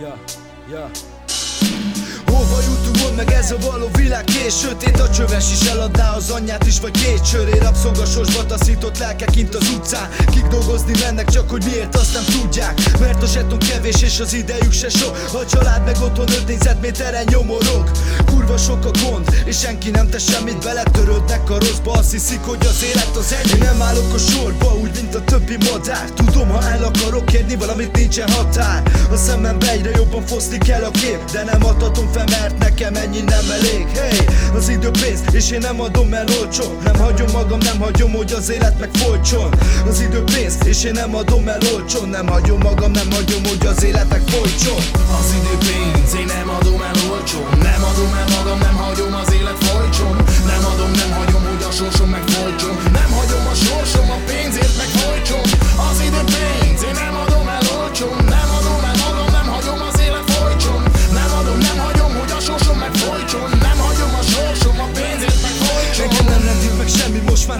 Ja, ja. Hova jutunk meg ez a való világ kés Sötét a csöves is eladná az anyját is Vagy két söré rabszolgasorsba taszított lelkek kint az utcán. Kik dolgozni mennek csak hogy miért azt nem tudják. Mert a zseton kevés és az idejük se sok A család meg otthon öt négyzetméteren nyomorog sok a gond és senki nem tesz semmit Beletörődnek a rosszba azt hiszik hogy az élet az Én nem állok a sorba úgy mint a többi madár. Tudom ha el akarok kérni valamit nincsen határ. A szemembe egyre jobban foszlik el a kép De nem adhatom fel mert nekem ennyi nem elég. Hey, az idő pénz, és én nem adom el olcsó Nem hagyom magam, nem hagyom, hogy az élet meg folytson Az idő pénz, és én nem adom el olcsó Nem hagyom magam, nem hagyom, hogy az élet meg folytson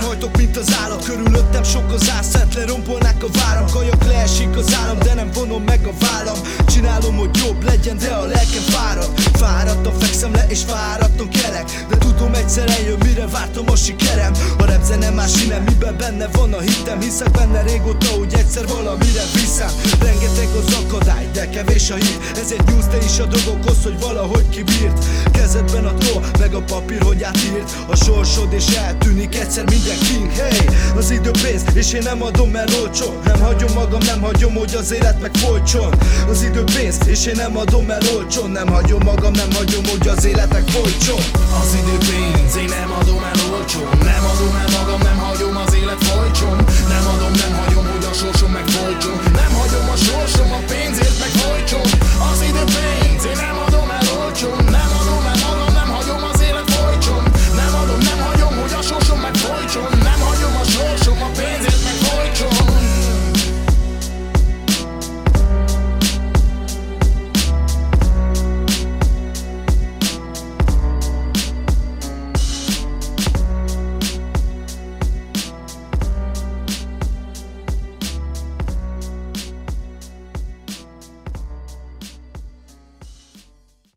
semmi, most már hajtok, mint az állat. Körülöttem sok az ászent, lerombolnák a váram. Kajak leesik az állam, de nem vonom meg a vállam. Csinálom, hogy jobb legyen, de a lelkem fárad. Fáradtan fekszem le, és fáradtan kelek. De tudom egyszer eljön, mire vártam a sikerem. A rap zene más sinem, miben benne van a hitem Hiszek benne régóta, hogy egyszer valamire viszem. Rengeteg az akadály, de kevés a hír Ezért nyúlsz te is a dolgokhoz, hogy valahogy kibírt Kezedben a tó, meg a papír, hogy átírt A sorsod és eltűnik egyszer minden king Hey, az idő pénz, és én nem adom el olcsó Nem hagyom magam, nem hagyom, hogy az élet meg folytson Az idő pénz, és én nem adom el olcsó Nem hagyom magam, nem hagyom, hogy az élet meg folytson. Az idő pénz, én nem